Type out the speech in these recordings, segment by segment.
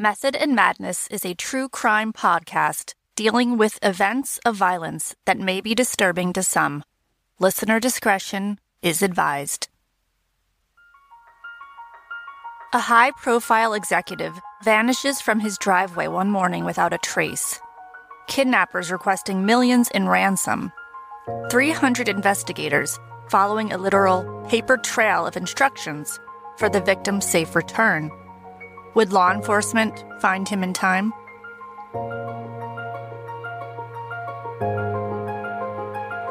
Method and Madness is a true crime podcast dealing with events of violence that may be disturbing to some. Listener discretion is advised. A high profile executive vanishes from his driveway one morning without a trace. Kidnappers requesting millions in ransom. 300 investigators following a literal paper trail of instructions for the victim's safe return. Would law enforcement find him in time?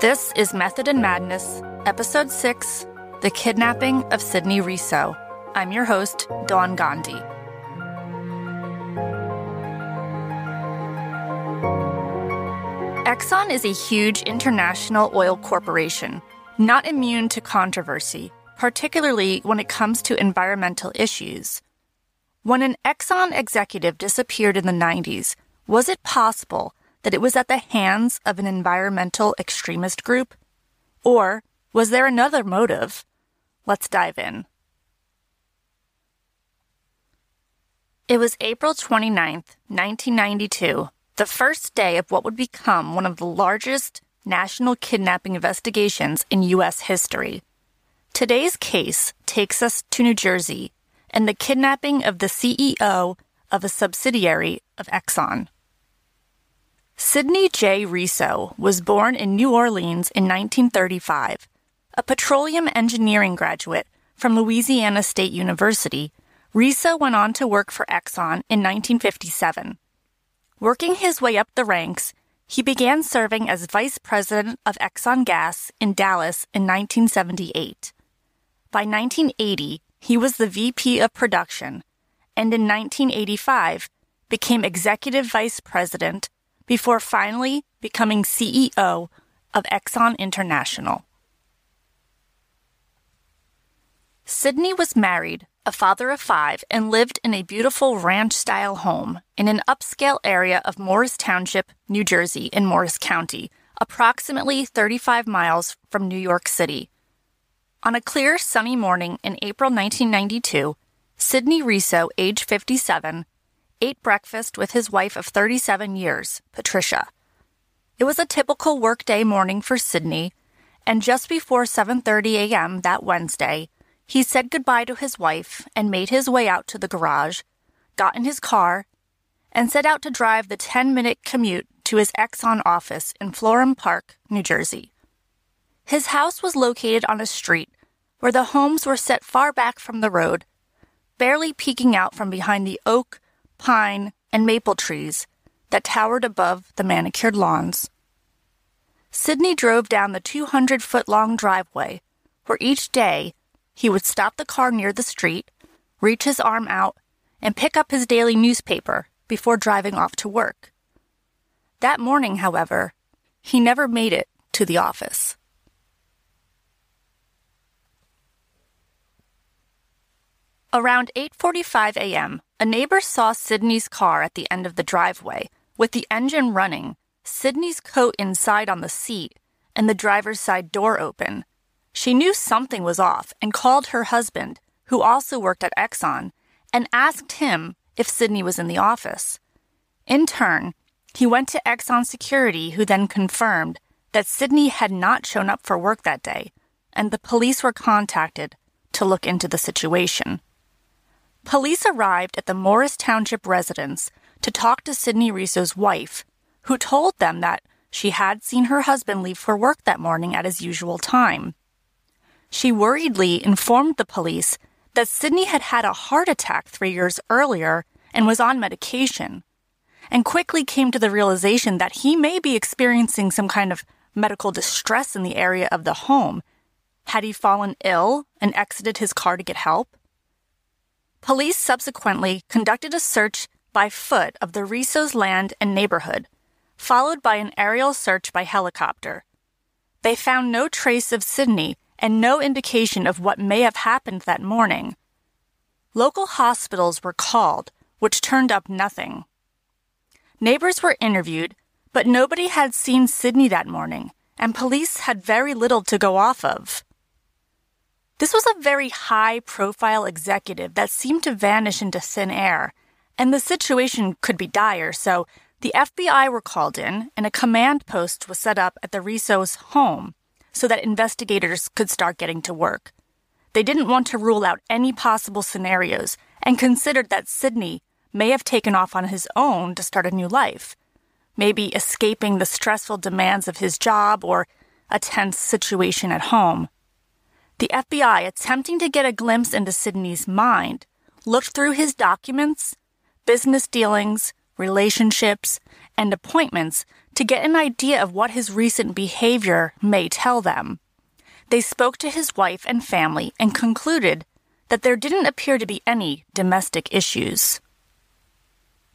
This is Method and Madness, Episode 6 The Kidnapping of Sidney Reso. I'm your host, Dawn Gandhi. Exxon is a huge international oil corporation, not immune to controversy, particularly when it comes to environmental issues. When an Exxon executive disappeared in the 90s, was it possible that it was at the hands of an environmental extremist group? Or was there another motive? Let's dive in. It was April 29th, 1992, the first day of what would become one of the largest national kidnapping investigations in U.S. history. Today's case takes us to New Jersey and the kidnapping of the CEO of a subsidiary of Exxon. Sidney J. Reso was born in New Orleans in 1935, a petroleum engineering graduate from Louisiana State University. Reso went on to work for Exxon in 1957. Working his way up the ranks, he began serving as vice president of Exxon Gas in Dallas in 1978. By 1980, he was the VP of production and in 1985 became executive vice president before finally becoming CEO of Exxon International. Sidney was married, a father of five, and lived in a beautiful ranch style home in an upscale area of Morris Township, New Jersey, in Morris County, approximately 35 miles from New York City. On a clear, sunny morning in April 1992, Sidney Reso, age 57, ate breakfast with his wife of 37 years, Patricia. It was a typical workday morning for Sidney, and just before 7:30 a.m. that Wednesday, he said goodbye to his wife and made his way out to the garage, got in his car, and set out to drive the 10-minute commute to his Exxon office in Florham Park, New Jersey. His house was located on a street where the homes were set far back from the road, barely peeking out from behind the oak, pine, and maple trees that towered above the manicured lawns. Sidney drove down the 200 foot long driveway, where each day he would stop the car near the street, reach his arm out, and pick up his daily newspaper before driving off to work. That morning, however, he never made it to the office. Around 8:45 a.m., a neighbor saw Sidney's car at the end of the driveway, with the engine running, Sidney's coat inside on the seat, and the driver's side door open. She knew something was off and called her husband, who also worked at Exxon, and asked him if Sidney was in the office. In turn, he went to Exxon security, who then confirmed that Sidney had not shown up for work that day, and the police were contacted to look into the situation. Police arrived at the Morris Township residence to talk to Sidney Reso's wife, who told them that she had seen her husband leave for work that morning at his usual time. She worriedly informed the police that Sidney had had a heart attack three years earlier and was on medication, and quickly came to the realization that he may be experiencing some kind of medical distress in the area of the home. Had he fallen ill and exited his car to get help? Police subsequently conducted a search by foot of the Reso's land and neighborhood, followed by an aerial search by helicopter. They found no trace of Sidney and no indication of what may have happened that morning. Local hospitals were called, which turned up nothing. Neighbors were interviewed, but nobody had seen Sidney that morning, and police had very little to go off of. This was a very high profile executive that seemed to vanish into thin air, and the situation could be dire, so the FBI were called in and a command post was set up at the Reso's home so that investigators could start getting to work. They didn't want to rule out any possible scenarios and considered that Sidney may have taken off on his own to start a new life, maybe escaping the stressful demands of his job or a tense situation at home. The FBI, attempting to get a glimpse into Sidney's mind, looked through his documents, business dealings, relationships, and appointments to get an idea of what his recent behavior may tell them. They spoke to his wife and family and concluded that there didn't appear to be any domestic issues.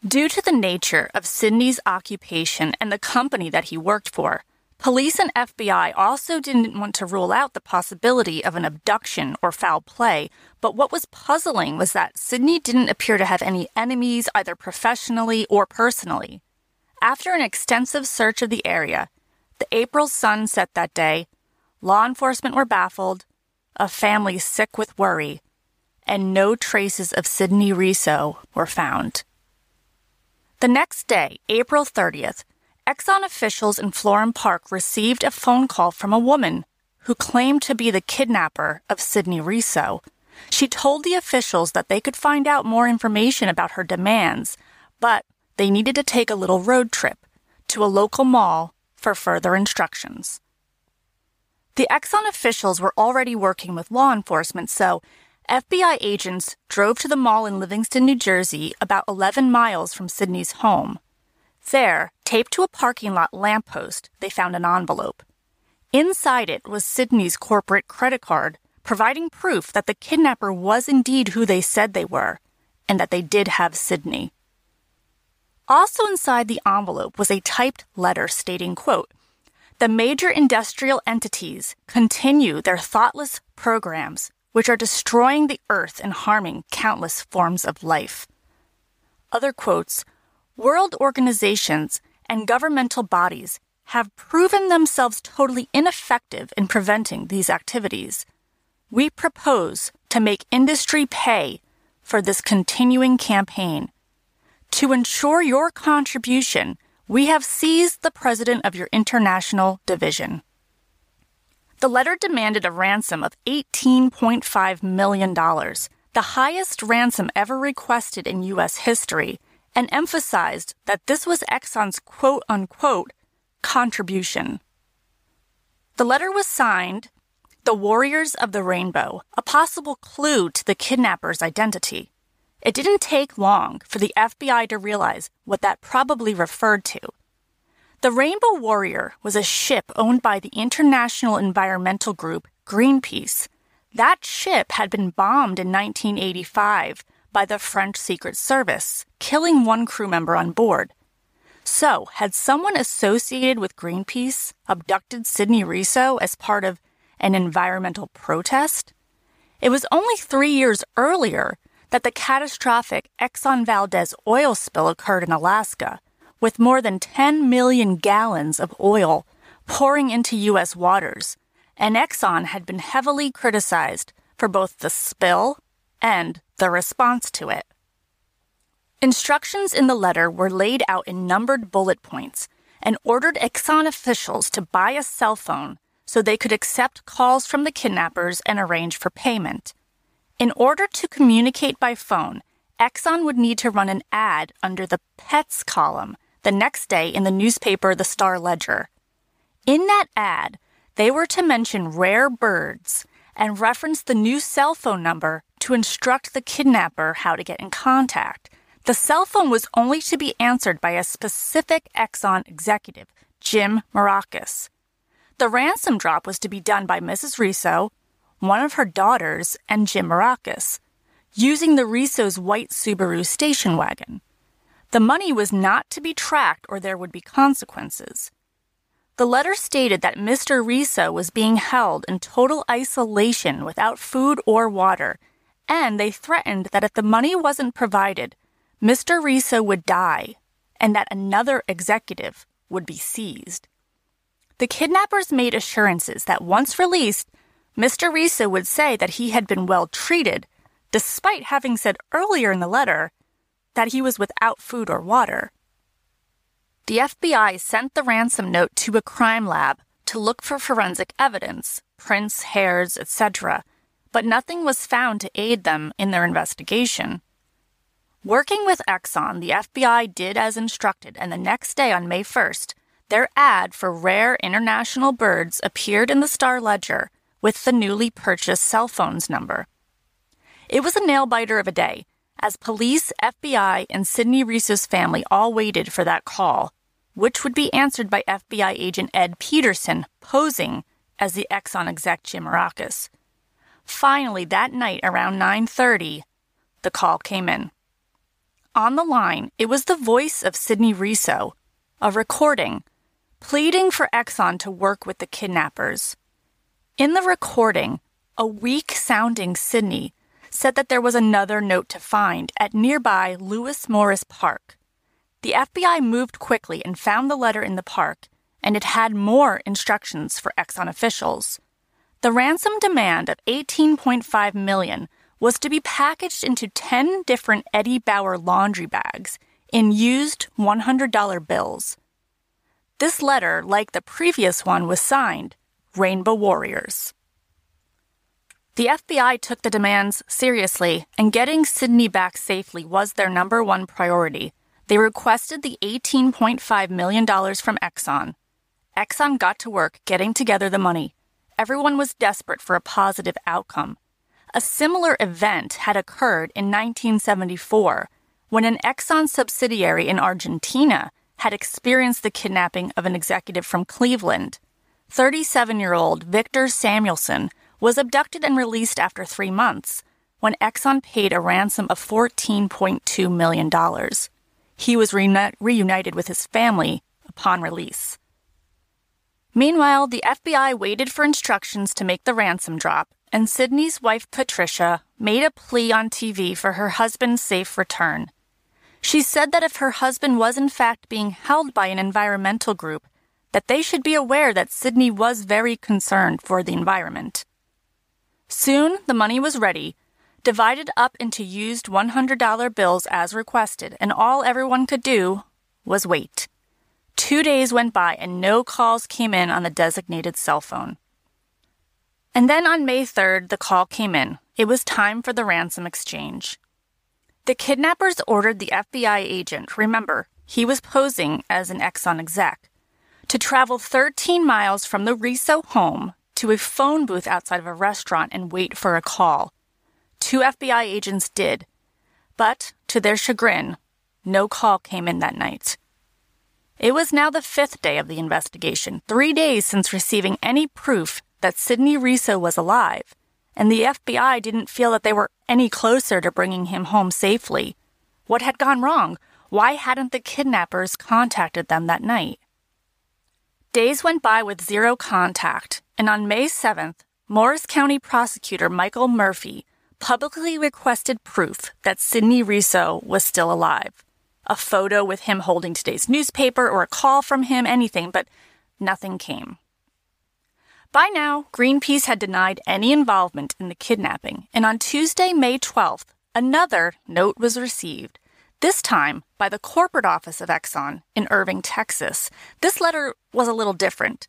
Due to the nature of Sidney's occupation and the company that he worked for, police and FBI also didn't want to rule out the possibility of an abduction or foul play, but what was puzzling was that Sidney didn't appear to have any enemies either professionally or personally. After an extensive search of the area, the April sun set that day, law enforcement were baffled, a family sick with worry, and no traces of Sidney Reso were found. The next day, April 30th, Exxon officials in Florham Park received a phone call from a woman who claimed to be the kidnapper of Sidney Reso. She told the officials that they could find out more information about her demands, but they needed to take a little road trip to a local mall for further instructions. The Exxon officials were already working with law enforcement, so FBI agents drove to the mall in Livingston, New Jersey, about 11 miles from Sidney's home. There, taped to a parking lot lamppost, they found an envelope. Inside it was Sidney's corporate credit card, providing proof that the kidnapper was indeed who they said they were, and that they did have Sidney. Also inside the envelope was a typed letter stating, quote, the major industrial entities continue their thoughtless programs which are destroying the earth and harming countless forms of life. Other quotes World organizations and governmental bodies have proven themselves totally ineffective in preventing these activities. We propose to make industry pay for this continuing campaign. To ensure your contribution, we have seized the president of your international division. The letter demanded a ransom of $18.5 million, the highest ransom ever requested in U.S. history, and emphasized that this was Exxon's quote unquote contribution. The letter was signed The Warriors of the Rainbow, a possible clue to the kidnapper's identity. It didn't take long for the FBI to realize what that probably referred to the Rainbow Warrior was a ship owned by the international environmental group Greenpeace. That ship had been bombed in 1985 by the French Secret Service, killing one crew member on board. So, had someone associated with Greenpeace abducted Sidney Reso as part of an environmental protest? It was only three years earlier that the catastrophic Exxon Valdez oil spill occurred in Alaska, with more than 10 million gallons of oil pouring into U.S. waters, and Exxon had been heavily criticized for both the spill and the response to it. Instructions in the letter were laid out in numbered bullet points and ordered Exxon officials to buy a cell phone so they could accept calls from the kidnappers and arrange for payment. In order to communicate by phone, Exxon would need to run an ad under the pets column the next day in the newspaper The Star Ledger. In that ad, they were to mention rare birds and reference the new cell phone number to instruct the kidnapper how to get in contact. The cell phone was only to be answered by a specific Exxon executive, Jim Maracas. The ransom drop was to be done by Mrs. Reso, one of her daughters, and Jim Maracas, using the Reso's white Subaru station wagon. The money was not to be tracked or there would be consequences. The letter stated that Mr. Reso was being held in total isolation without food or water, and they threatened that if the money wasn't provided, Mr. Reso would die and that another executive would be seized. The kidnappers made assurances that once released, Mr. Reso would say that he had been well treated, despite having said earlier in the letter that he was without food or water. The FBI sent the ransom note to a crime lab to look for forensic evidence, prints, hairs, etc., but nothing was found to aid them in their investigation. Working with Exxon, the FBI did as instructed, and the next day on May 1st, their ad for rare international birds appeared in the Star Ledger with the newly purchased cell phone's number. It was a nail biter of a day, as police, FBI, and Sidney Reso's family all waited for that call, which would be answered by FBI agent Ed Peterson posing as the Exxon exec Jim Marakis. Finally, that night around 9:30, the call came in. On the line, it was the voice of Sidney Reso, a recording, pleading for Exxon to work with the kidnappers. In the recording, a weak sounding Sidney said that there was another note to find at nearby Lewis Morris Park. The FBI moved quickly and found the letter in the park, and it had more instructions for Exxon officials. The ransom demand of 18.5 million was to be packaged into 10 different Eddie Bauer laundry bags in used $100 bills. This letter, like the previous one, was signed Rainbow Warriors. The FBI took the demands seriously, and getting Sidney back safely was their number one priority. They requested the $18.5 million from Exxon. Exxon got to work getting together the money everyone was desperate for a positive outcome. A similar event had occurred in 1974 when an Exxon subsidiary in Argentina had experienced the kidnapping of an executive from Cleveland. 37 year old Victor Samuelson was abducted and released after three months when Exxon paid a ransom of $14.2 million. He was reunited with his family upon release. Meanwhile, the FBI waited for instructions to make the ransom drop, and Sidney's wife Patricia made a plea on TV for her husband's safe return. She said that if her husband was in fact being held by an environmental group, that they should be aware that Sidney was very concerned for the environment. Soon the money was ready, divided up into used $100 bills as requested, and all everyone could do was wait. Two days went by and no calls came in on the designated cell phone. And then on May 3rd, the call came in. It was time for the ransom exchange. The kidnappers ordered the FBI agent, remember, he was posing as an Exxon exec, to travel 13 miles from the Reso home to a phone booth outside of a restaurant and wait for a call. Two FBI agents did, but to their chagrin, no call came in that night. It was now the fifth day of the investigation, three days since receiving any proof that Sidney Reso was alive, and the FBI didn't feel that they were any closer to bringing him home safely. What had gone wrong? Why hadn't the kidnappers contacted them that night? Days went by with zero contact, and on May 7th, Morris County prosecutor Michael Murphy publicly requested proof that Sidney Reso was still alive a photo with him holding today's newspaper or a call from him, anything, but nothing came. By now, Greenpeace had denied any involvement in the kidnapping, and on Tuesday, May 12th, another note was received, this time by the corporate office of Exxon in Irving, Texas. This letter was a little different.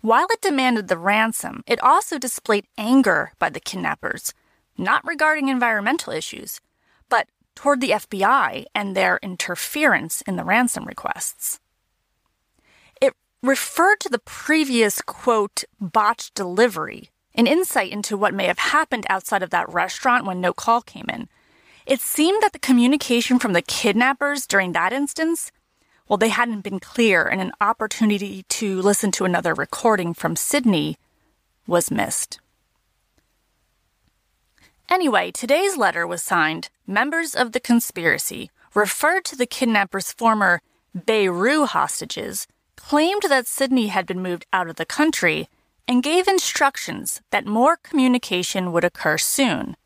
While it demanded the ransom, it also displayed anger by the kidnappers, not regarding environmental issues, but toward the FBI and their interference in the ransom requests. It referred to the previous, quote, botched delivery, an insight into what may have happened outside of that restaurant when no call came in. It seemed that the communication from the kidnappers during that instance, well, they hadn't been clear, and an opportunity to listen to another recording from Sidney was missed. Anyway, today's letter was signed Members of the Conspiracy, referred to the kidnappers' former Beirut hostages, claimed that Sidney had been moved out of the country, and gave instructions that more communication would occur soon.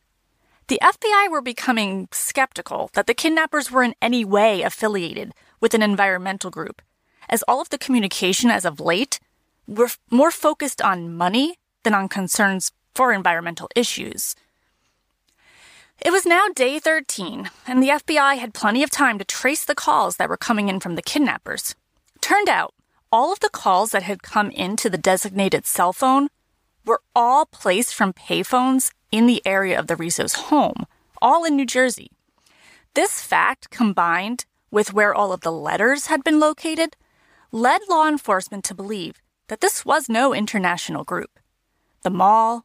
The FBI were becoming skeptical that the kidnappers were in any way affiliated with an environmental group, as all of the communication as of late were more focused on money than on concerns for environmental issues. It was now day 13, and the FBI had plenty of time to trace the calls that were coming in from the kidnappers. Turned out, all of the calls that had come into the designated cell phone were all placed from payphones in the area of the Reso's home, all in New Jersey. This fact, combined with where all of the letters had been located, led law enforcement to believe that this was no international group. The mall,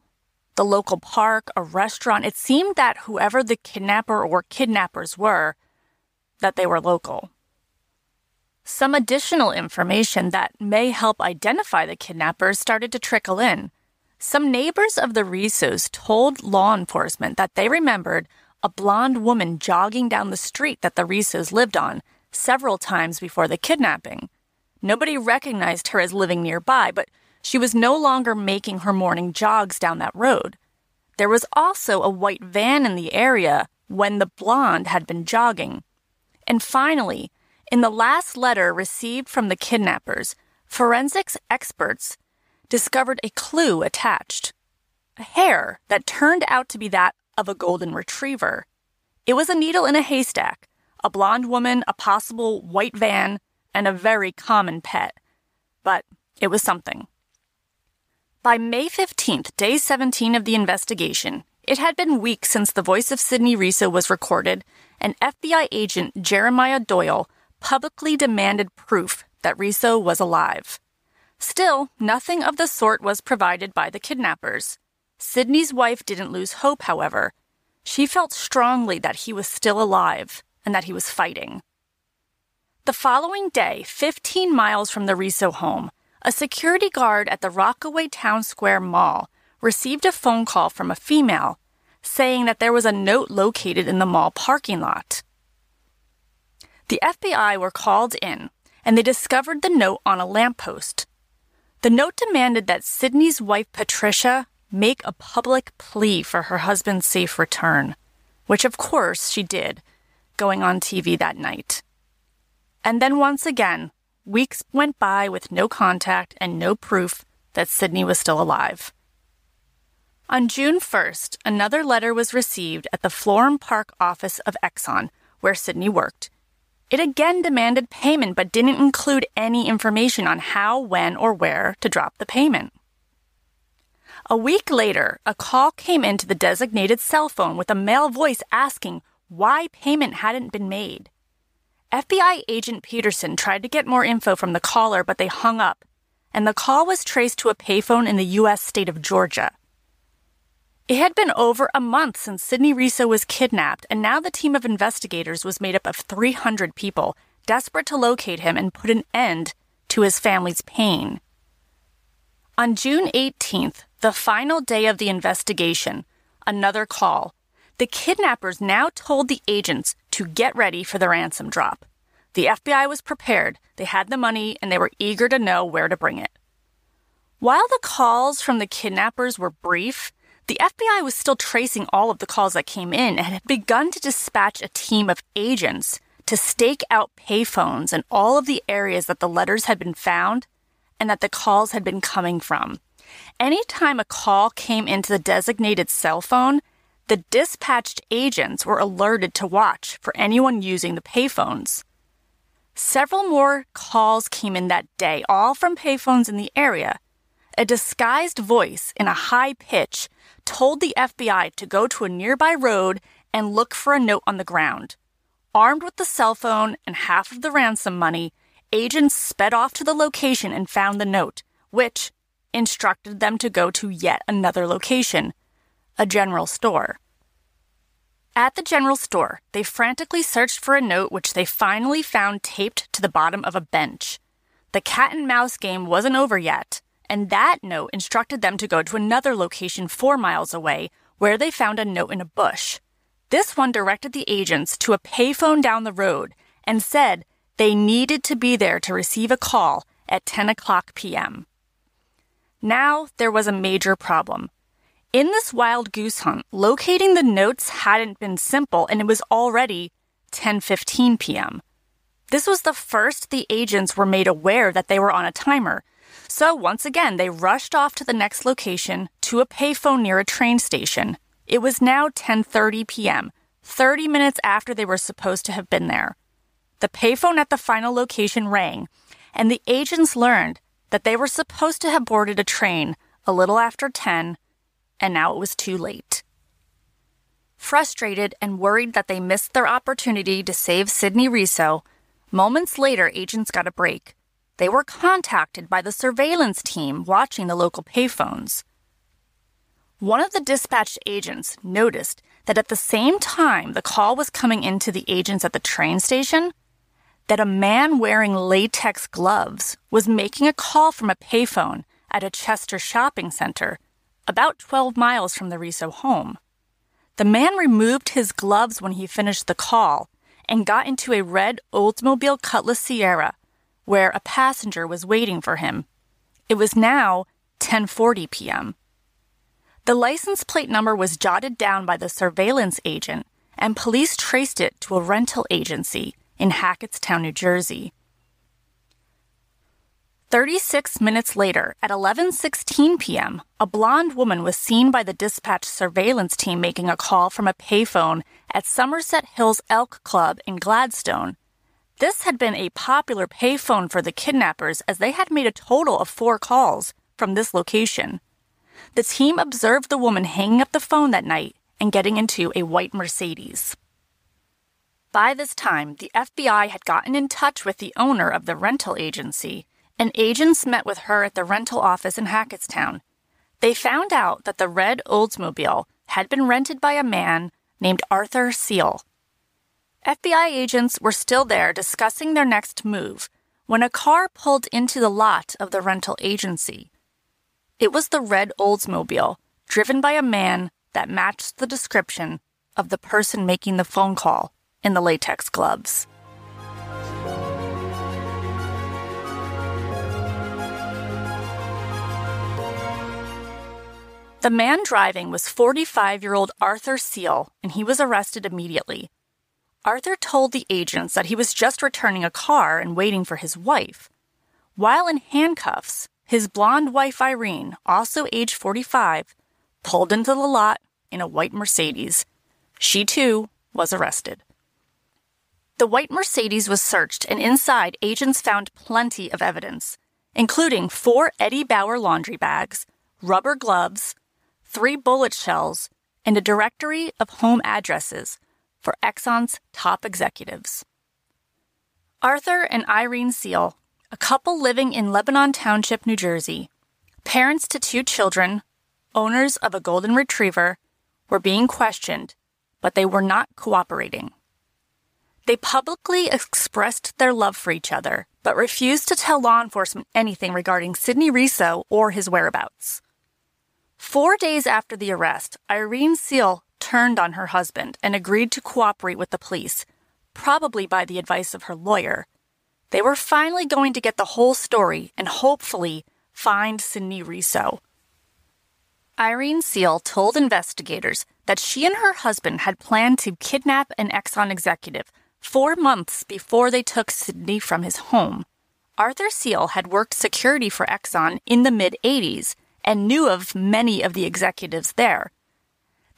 the local park, a restaurant, it seemed that whoever the kidnapper or kidnappers were, that they were local. Some additional information that may help identify the kidnappers started to trickle in. Some neighbors of the Resos told law enforcement that they remembered a blonde woman jogging down the street that the Resos lived on several times before the kidnapping. Nobody recognized her as living nearby, but she was no longer making her morning jogs down that road. There was also a white van in the area when the blonde had been jogging. And finally, in the last letter received from the kidnappers, forensics experts discovered a clue attached a hair that turned out to be that of a golden retriever. It was a needle in a haystack, a blonde woman, a possible white van, and a very common pet. But it was something. By May 15th, day 17 of the investigation, it had been weeks since the voice of Sidney Reso was recorded, and FBI agent Jeremiah Doyle publicly demanded proof that Reso was alive. Still, nothing of the sort was provided by the kidnappers. Sidney's wife didn't lose hope, however. She felt strongly that he was still alive and that he was fighting. The following day, 15 miles from the Reso home, a security guard at the Rockaway Town Square Mall received a phone call from a female saying that there was a note located in the mall parking lot. The FBI were called in and they discovered the note on a lamppost. The note demanded that Sidney's wife Patricia make a public plea for her husband's safe return, which of course she did, going on TV that night. And then once again, weeks went by with no contact and no proof that Sidney was still alive. On June 1st, another letter was received at the Florham Park office of Exxon, where Sidney worked. It again demanded payment but didn't include any information on how, when, or where to drop the payment. A week later, a call came into the designated cell phone with a male voice asking why payment hadn't been made. FBI agent Peterson tried to get more info from the caller, but they hung up, and the call was traced to a payphone in the U.S. state of Georgia. It had been over a month since Sidney Reso was kidnapped, and now the team of investigators was made up of 300 people, desperate to locate him and put an end to his family's pain. On June 18th, the final day of the investigation, another call. The kidnappers now told the agents to get ready for the ransom drop. The FBI was prepared, they had the money, and they were eager to know where to bring it. While the calls from the kidnappers were brief, the FBI was still tracing all of the calls that came in and had begun to dispatch a team of agents to stake out payphones in all of the areas that the letters had been found and that the calls had been coming from. Anytime a call came into the designated cell phone, the dispatched agents were alerted to watch for anyone using the payphones. Several more calls came in that day, all from payphones in the area. A disguised voice in a high pitch told the FBI to go to a nearby road and look for a note on the ground. Armed with the cell phone and half of the ransom money, agents sped off to the location and found the note, which instructed them to go to yet another location a general store. At the general store, they frantically searched for a note which they finally found taped to the bottom of a bench. The cat and mouse game wasn't over yet and that note instructed them to go to another location four miles away where they found a note in a bush. This one directed the agents to a payphone down the road and said they needed to be there to receive a call at 10 o'clock p.m. Now there was a major problem. In this wild goose hunt, locating the notes hadn't been simple and it was already 10:15 p.m. This was the first the agents were made aware that they were on a timer so once again, they rushed off to the next location to a payphone near a train station, It was now 10:30 p.m., 30 minutes after they were supposed to have been there. The payphone at the final location rang, and the agents learned that they were supposed to have boarded a train a little after 10, and now it was too late. Frustrated and worried that they missed their opportunity to save Sidney Reso, moments later agents got a break. They were contacted by the surveillance team watching the local payphones. One of the dispatched agents noticed that at the same time the call was coming into the agents at the train station, that a man wearing latex gloves was making a call from a payphone at a Chester shopping center about 12 miles from the Reso home. The man removed his gloves when he finished the call and got into a red Oldsmobile Cutlass Ciera where a passenger was waiting for him. It was now 10:40 p.m. The license plate number was jotted down by the surveillance agent and police traced it to a rental agency in Hackettstown, New Jersey. 36 minutes later, at 11:16 p.m., a blonde woman was seen by the dispatch surveillance team making a call from a payphone at Somerset Hills Elk Club in Gladstone. This had been a popular payphone for the kidnappers as they had made a total of 4 calls from this location. The team observed the woman hanging up the phone that night and getting into a white Mercedes. By this time, the FBI had gotten in touch with the owner of the rental agency and agents met with her at the rental office in Hackettstown. They found out that the red Oldsmobile had been rented by a man named Arthur Seale. FBI agents were still there discussing their next move when a car pulled into the lot of the rental agency. It was the red Oldsmobile, driven by a man that matched the description of the person making the phone call in the latex gloves. The man driving was 45 year old Arthur Seale, and he was arrested immediately. Arthur told the agents that he was just returning a car and waiting for his wife. While in handcuffs, his blonde wife Irene, also age 45, pulled into the lot in a white Mercedes. She too was arrested. The white Mercedes was searched, and inside, agents found plenty of evidence, including four Eddie Bauer laundry bags, rubber gloves, three bullet shells, and a directory of home addresses for Exxon's top executives. Arthur and Irene Seale, a couple living in Lebanon Township, New Jersey, parents to two children, owners of a golden retriever, were being questioned, but they were not cooperating. They publicly expressed their love for each other, but refused to tell law enforcement anything regarding Sidney Reso or his whereabouts. Four days after the arrest, Irene Seale turned on her husband and agreed to cooperate with the police, probably by the advice of her lawyer. They were finally going to get the whole story and hopefully find Sidney Reso. Irene Seale told investigators that she and her husband had planned to kidnap an Exxon executive four months before they took Sidney from his home. Arthur Seale had worked security for Exxon in the mid 80s and knew of many of the executives there.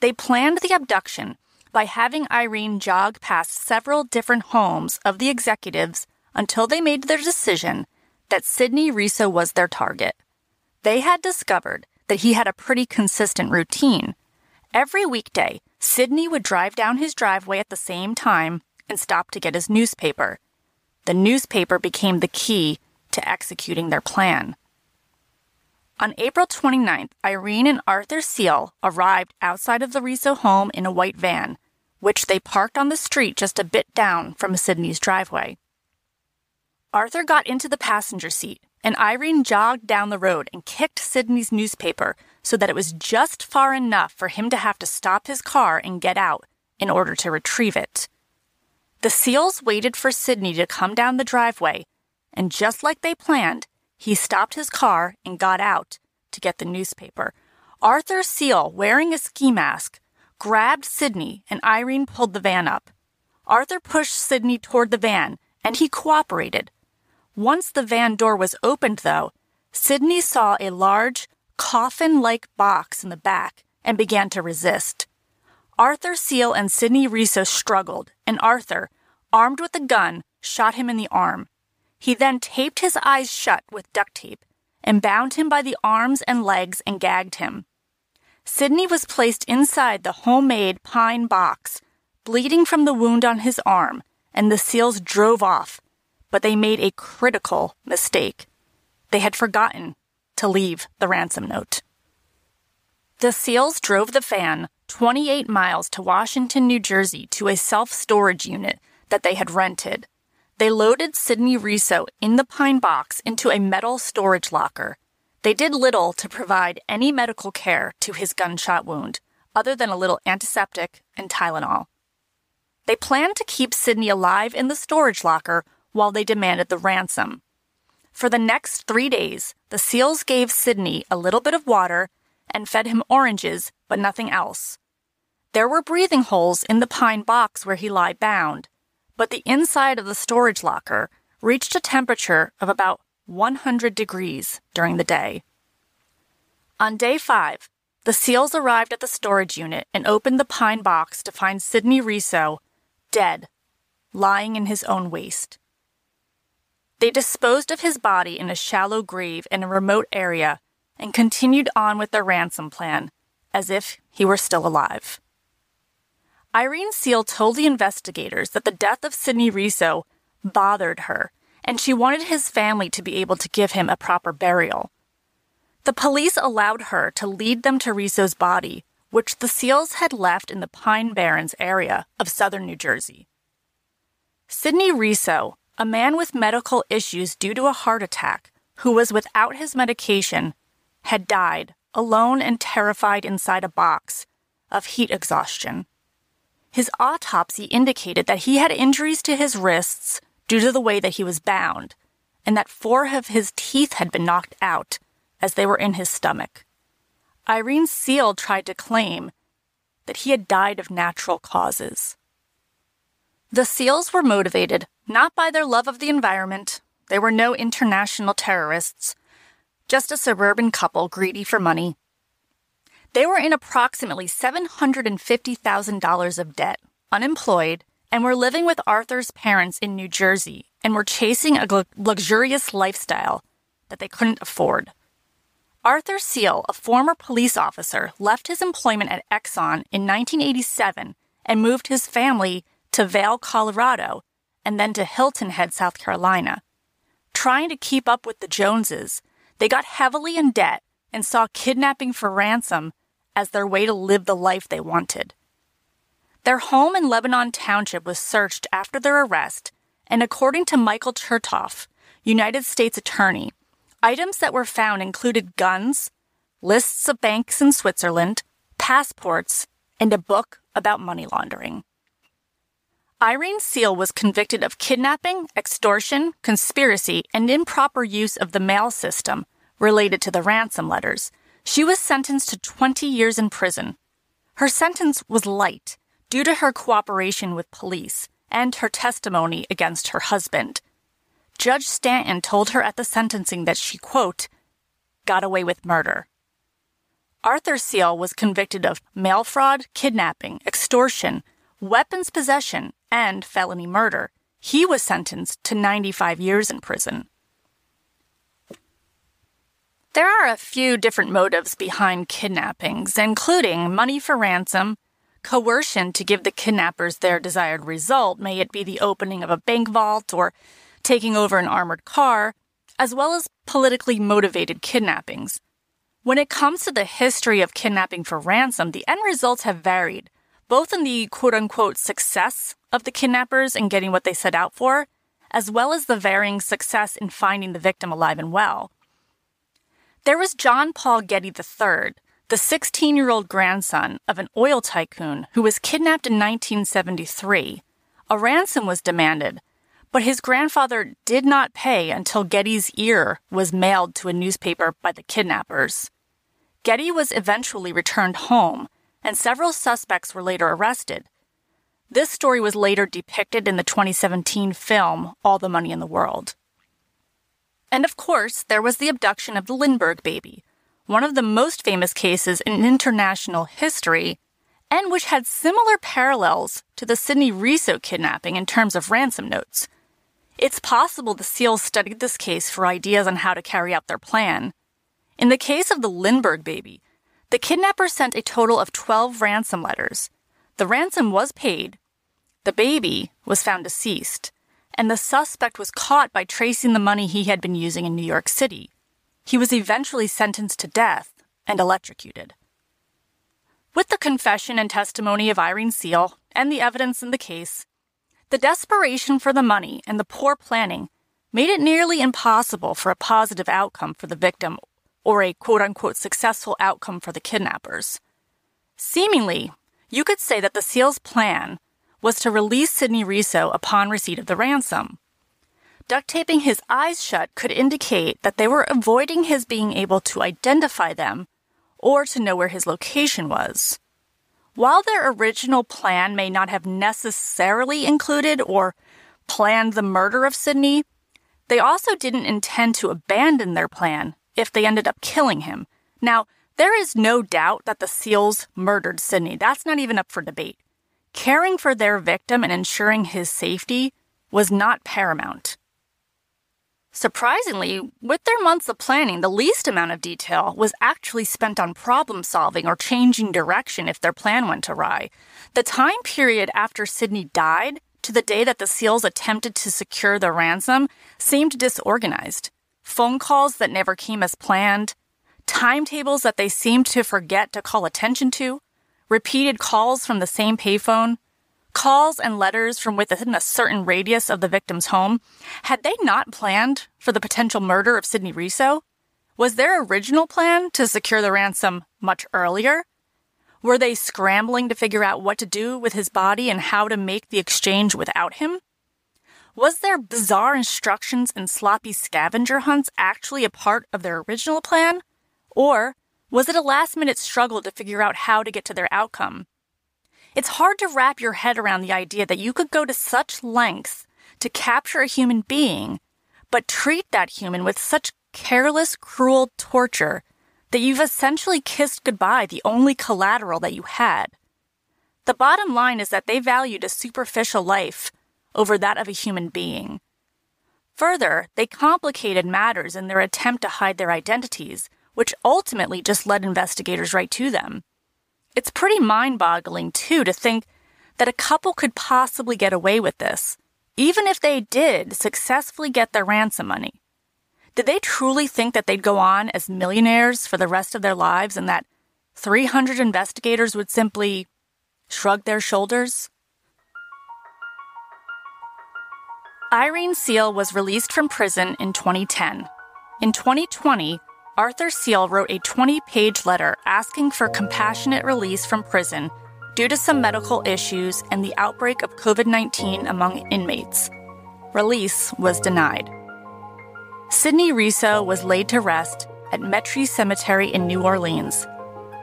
They planned the abduction by having Irene jog past several different homes of the executives until they made their decision that Sidney Reso was their target. They had discovered that he had a pretty consistent routine. Every weekday, Sidney would drive down his driveway at the same time and stop to get his newspaper. The newspaper became the key to executing their plan. On April 29th, Irene and Arthur Seale arrived outside of the Reso home in a white van, which they parked on the street just a bit down from Sidney's driveway. Arthur got into the passenger seat, and Irene jogged down the road and kicked Sidney's newspaper so that it was just far enough for him to have to stop his car and get out in order to retrieve it. The Seales waited for Sidney to come down the driveway, and just like they planned, he stopped his car and got out to get the newspaper. Arthur Seale, wearing a ski mask, grabbed Sidney and Irene pulled the van up. Arthur pushed Sidney toward the van and he cooperated. Once the van door was opened, though, Sidney saw a large, coffin like box in the back and began to resist. Arthur Seale and Sidney Reso struggled, and Arthur, armed with a gun, shot him in the arm. He then taped his eyes shut with duct tape and bound him by the arms and legs and gagged him. Sidney was placed inside the homemade pine box, bleeding from the wound on his arm, and the Seales drove off, but they made a critical mistake. They had forgotten to leave the ransom note. The Seales drove the van 28 miles to Washington, New Jersey to a self storage unit that they had rented. They loaded Sidney Reso in the pine box into a metal storage locker. They did little to provide any medical care to his gunshot wound, other than a little antiseptic and Tylenol. They planned to keep Sidney alive in the storage locker while they demanded the ransom. For the next three days, the Seales gave Sidney a little bit of water and fed him oranges, but nothing else. There were breathing holes in the pine box where he lay bound, but the inside of the storage locker reached a temperature of about 100 degrees during the day. On day five, the Seales arrived at the storage unit and opened the pine box to find Sidney Reso dead, lying in his own waste. They disposed of his body in a shallow grave in a remote area and continued on with their ransom plan as if he were still alive. Irene Seale told the investigators that the death of Sidney Reso bothered her, and she wanted his family to be able to give him a proper burial. The police allowed her to lead them to Reso's body, which the Seales had left in the Pine Barrens area of southern New Jersey. Sidney Reso, a man with medical issues due to a heart attack, who was without his medication, had died alone and terrified inside a box of heat exhaustion. His autopsy indicated that he had injuries to his wrists due to the way that he was bound, and that four of his teeth had been knocked out as they were in his stomach. Irene Seale tried to claim that he had died of natural causes. The Seales were motivated not by their love of the environment, they were no international terrorists, just a suburban couple greedy for money. They were in approximately $750,000 of debt, unemployed, and were living with Arthur's parents in New Jersey and were chasing a luxurious lifestyle that they couldn't afford. Arthur Seale, a former police officer, left his employment at Exxon in 1987 and moved his family to Vail, Colorado, and then to Hilton Head, South Carolina. Trying to keep up with the Joneses, they got heavily in debt and saw kidnapping for ransom as their way to live the life they wanted. Their home in Lebanon Township was searched after their arrest, and according to Michael Chertoff, United States Attorney, items that were found included guns, lists of banks in Switzerland, passports, and a book about money laundering. Irene Seale was convicted of kidnapping, extortion, conspiracy, and improper use of the mail system related to the ransom letters. She was sentenced to 20 years in prison. Her sentence was light due to her cooperation with police and her testimony against her husband. Judge Stanton told her at the sentencing that she, quote, got away with murder. Arthur Seale was convicted of mail fraud, kidnapping, extortion, weapons possession, and felony murder. He was sentenced to 95 years in prison. There are a few different motives behind kidnappings, including money for ransom, coercion to give the kidnappers their desired result, may it be the opening of a bank vault or taking over an armored car, as well as politically motivated kidnappings. When it comes to the history of kidnapping for ransom, the end results have varied, both in the quote unquote success of the kidnappers in getting what they set out for, as well as the varying success in finding the victim alive and well. There was John Paul Getty III, the 16 year old grandson of an oil tycoon who was kidnapped in 1973. A ransom was demanded, but his grandfather did not pay until Getty's ear was mailed to a newspaper by the kidnappers. Getty was eventually returned home, and several suspects were later arrested. This story was later depicted in the 2017 film All the Money in the World. And of course, there was the abduction of the Lindbergh baby, one of the most famous cases in international history, and which had similar parallels to the Sidney Reso kidnapping in terms of ransom notes. It's possible the Seales studied this case for ideas on how to carry out their plan. In the case of the Lindbergh baby, the kidnappers sent a total of 12 ransom letters. The ransom was paid, the baby was found deceased, and the suspect was caught by tracing the money he had been using in New York City. He was eventually sentenced to death and electrocuted. With the confession and testimony of Irene Seale and the evidence in the case, the desperation for the money and the poor planning made it nearly impossible for a positive outcome for the victim or a quote unquote successful outcome for the kidnappers. Seemingly, you could say that the Seale's plan was to release Sidney Reso upon receipt of the ransom. Duct taping his eyes shut could indicate that they were avoiding his being able to identify them or to know where his location was. While their original plan may not have necessarily included or planned the murder of Sidney, they also didn't intend to abandon their plan if they ended up killing him. Now, there is no doubt that the Seales murdered Sidney. That's not even up for debate. Caring for their victim and ensuring his safety was not paramount. Surprisingly, with their months of planning, the least amount of detail was actually spent on problem solving or changing direction if their plan went awry. The time period after Sidney died to the day that the Seales attempted to secure the ransom seemed disorganized. Phone calls that never came as planned, timetables that they seemed to forget to call attention to, repeated calls from the same payphone, calls and letters from within a certain radius of the victim's home, had they not planned for the potential murder of Sidney Reso? Was their original plan to secure the ransom much earlier? Were they scrambling to figure out what to do with his body and how to make the exchange without him? Was their bizarre instructions and sloppy scavenger hunts actually a part of their original plan? Or was it a last minute struggle to figure out how to get to their outcome? It's hard to wrap your head around the idea that you could go to such lengths to capture a human being, but treat that human with such careless, cruel torture that you've essentially kissed goodbye the only collateral that you had. The bottom line is that they valued a superficial life over that of a human being. Further, they complicated matters in their attempt to hide their identities, which ultimately just led investigators right to them. It's pretty mind boggling, too, to think that a couple could possibly get away with this, even if they did successfully get their ransom money. Did they truly think that they'd go on as millionaires for the rest of their lives and that 300 investigators would simply shrug their shoulders? Irene Seale was released from prison in 2010. In 2020, Arthur Seale wrote a 20 page letter asking for compassionate release from prison due to some medical issues and the outbreak of COVID 19 among inmates. Release was denied. Sidney Reso was laid to rest at Metairie Cemetery in New Orleans.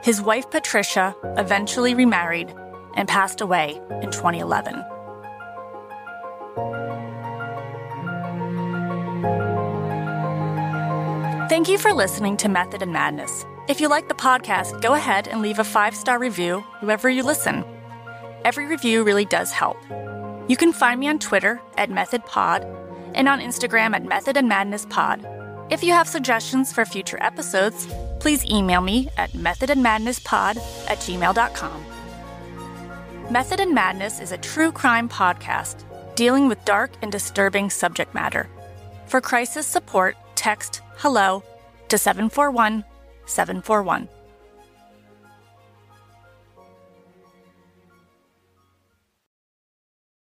His wife Patricia eventually remarried and passed away in 2011. Thank you for listening to Method and Madness. If you like the podcast, go ahead and leave a five star review wherever you listen. Every review really does help. You can find me on Twitter at MethodPod and on Instagram at Method and Madness Pod. If you have suggestions for future episodes, please email me at methodandmadnesspod at gmail.com. Method and Madness is a true crime podcast dealing with dark and disturbing subject matter. For crisis support, text hello to 741 741.